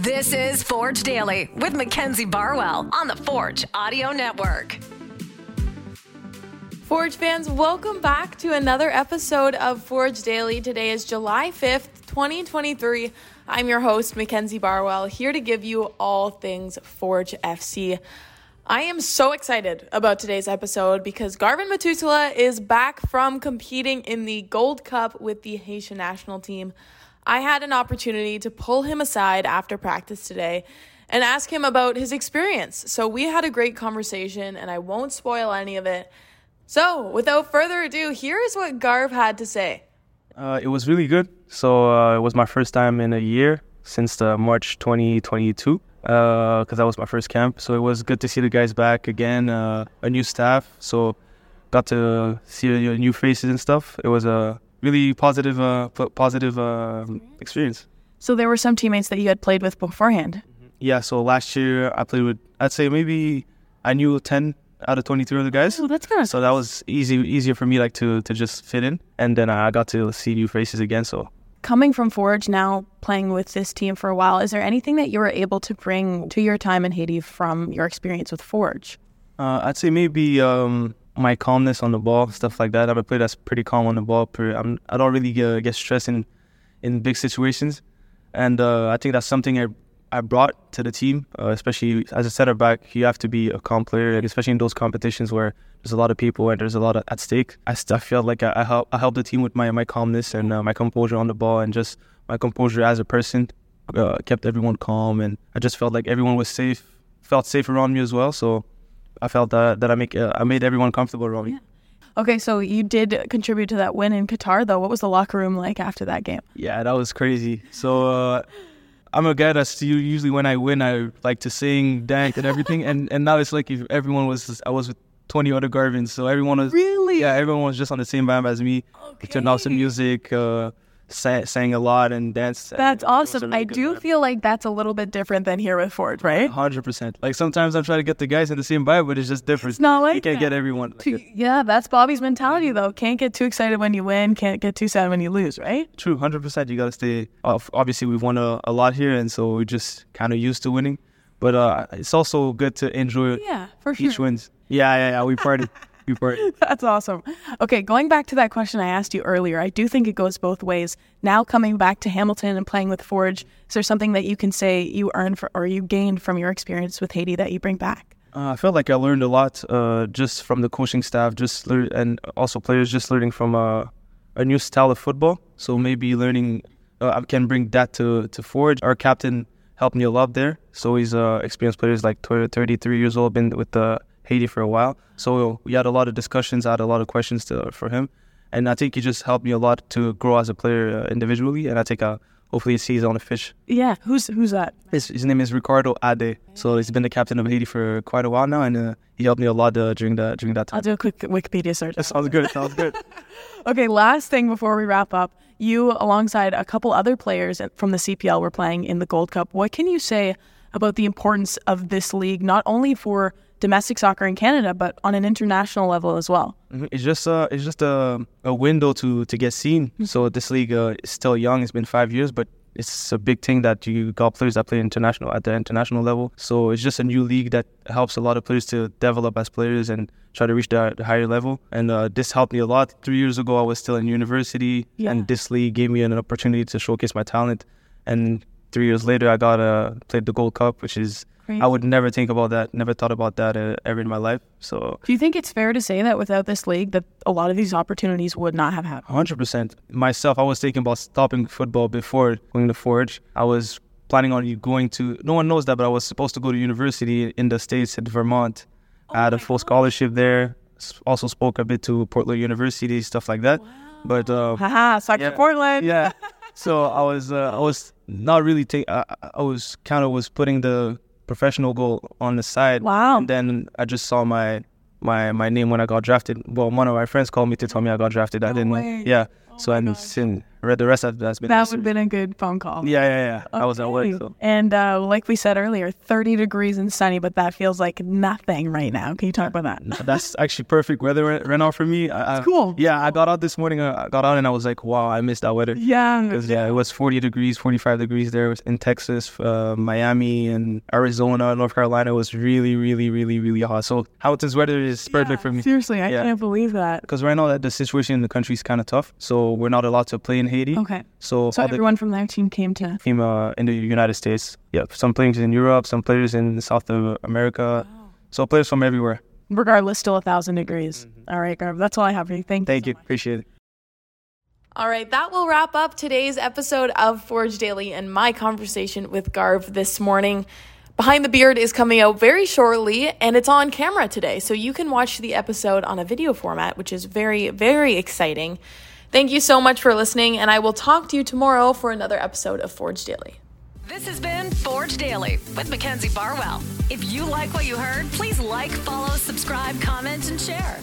This is Forge Daily with Mackenzie Barwell on the Forge Audio Network. Forge fans, welcome back to another episode of Forge Daily. Today is July 5th, 2023. I'm your host, Mackenzie Barwell, here to give you all things Forge FC. I am so excited about today's episode because Garven Metusala is back from competing in the Gold Cup with the Haitian national team. I had an opportunity to pull him aside after practice today and ask him about his experience. So we had a great conversation, and I won't spoil any of it. So, without further ado, here is what Garv had to say. Uh, it was really good. So uh, it was my first time in a year since the March 2022 because uh, that was my first camp. So it was good to see the guys back again, uh, a new staff. So got to see new faces and stuff. It was a really positive, uh, positive uh, experience. So there were some teammates that you had played with beforehand. Yeah. So last year I played with, I'd say maybe I knew ten out of 23 of the guys. Oh, that's good. So that was easy, easier for me like to to just fit in, and then I got to see new faces again. So coming from Forge now, playing with this team for a while, is there anything that you were able to bring to your time in Haiti from your experience with Forge? Uh, I'd say maybe um, my calmness on the ball, stuff like that. I'm a player that's pretty calm on the ball. I'm, I don't really get, get stressed in, in big situations. And uh, I think that's something I, I brought to the team, uh, especially as a center back. You have to be a calm player, especially in those competitions where there's a lot of people and there's a lot of, at stake. I, I feel like I, I, help, I help the team with my, my calmness and uh, my composure on the ball and just my composure as a person. Uh, kept everyone calm, and I just felt like everyone was safe, felt safe around me as well. So I felt that that I make uh, I made everyone comfortable around me. Yeah. Okay, so you did contribute to that win in Qatar, though. What was the locker room like after that game? Yeah, that was crazy. So uh, I'm a guy that's usually when I win, I like to sing, dance, and everything. and and now it's like if everyone was I was with 20 other Garvens, so everyone was really yeah, everyone was just on the same vibe as me. Okay. We turned out some music. Uh, sang, sang a lot and danced. That's awesome. Really I do feel like that's a little bit different than here with Forge, right? Hundred percent. Like sometimes I'm trying to get the guys in the same vibe, but it's just different. It's not like you can't that. get everyone. Like yeah, that's Bobby's mentality though. Can't get too excited when you win. Can't get too sad when you lose, right? True, hundred percent. You got to stay. Off. Obviously, we've won a, a lot here, and so we're just kind of used to winning. But uh, it's also good to enjoy yeah, for sure. each wins. Yeah, yeah, yeah. We party. That's awesome. Okay, going back to that question I asked you earlier, I do think it goes both ways. Now coming back to Hamilton and playing with Forge, is there something that you can say you earned for, or you gained from your experience with Haiti that you bring back? Uh, I felt like I learned a lot uh, just from the coaching staff, just lear- and also players just learning from uh, a new style of football. So maybe learning, uh, I can bring that to to Forge. Our captain helped me a lot there. So he's uh, experienced players like 33 years old, been with the Haiti for a while. So we had a lot of discussions. I had a lot of questions to, for him, and I think he just helped me a lot to grow as a player uh, individually. And I think uh, hopefully he sees on the fish. Yeah, who's who's that? His, his name is Ricardo Ade. So he's been the captain of Haiti for quite a while now, and uh, he helped me a lot uh, during that during that time. I'll do a quick Wikipedia search. That sounds good. Sounds good. okay, last thing before we wrap up, you alongside a couple other players from the CPL were playing in the Gold Cup. What can you say about the importance of this league, not only for domestic soccer in Canada, but on an international level as well. Mm-hmm. It's just uh, it's just a, a window to to get seen. Mm-hmm. So this league uh, is still young. It's been five years, but it's a big thing that you got players that play international at the international level. So it's just a new league that helps a lot of players to develop as players and try to reach the, the higher level. And uh, this helped me a lot. Three years ago, I was still in university, yeah. and this league gave me an opportunity to showcase my talent. And three years later, I got uh, played the Gold Cup, which is I would never think about that. Never thought about that uh, ever in my life. So, do you think it's fair to say that without this league, that a lot of these opportunities would not have happened? Hundred percent. Myself, I was thinking about stopping football before going to Forge. I was planning on going to. No one knows that, but I was supposed to go to university in the states at Vermont. Oh I had a full God. scholarship there. Also spoke a bit to Portland University, stuff like that. Wow. But uh, haha, suck yeah, Portland. yeah. So I was, uh, I was not really. Take, I, I was kind of was putting the professional goal on the side. Wow. And then I just saw my my my name when I got drafted. Well, one of my friends called me to tell me I got drafted. I didn't way. Yeah. Oh so I knew sin. Read the rest of that's been. That would have been a good phone call. Yeah, yeah, yeah. I was at work. Okay. So. And uh, like we said earlier, 30 degrees and sunny, but that feels like nothing right now. Can you talk about that? That's actually perfect weather right now for me. I, I- cool. Yeah, I got out this morning. uh, I got out and I was like, wow, I missed that weather. Yeah. Because yeah, it was 40 degrees, 45 degrees there in Texas, uh, Miami, and Arizona, North Carolina. It was really, really, really, really hot. So Hamilton's weather is perfect for me. Seriously, I Yeah. can't believe that. Because right now that the situation in the country is kind of tough, so we're not allowed to play in Haiti. Okay. So, So all the everyone from their team came to. team uh, in the United States. Yep. Some players in Europe, some players in South of America. So players from everywhere. Regardless, still a thousand degrees. All right, Garv. That's all I have for you. Thank, you. Thank you. you. Appreciate it. All right, that will wrap up today's episode of Forge Daily and my conversation with Garv this morning. Behind the Beard is coming out very shortly and it's on camera today, so you can watch the episode on a video format, which is very, very exciting. Thank you so much for listening, and I will talk to you tomorrow for another episode of Forge Daily. This has been Forge Daily with Mackenzie Barwell. If you like what you heard, please like, follow, subscribe, comment, and share.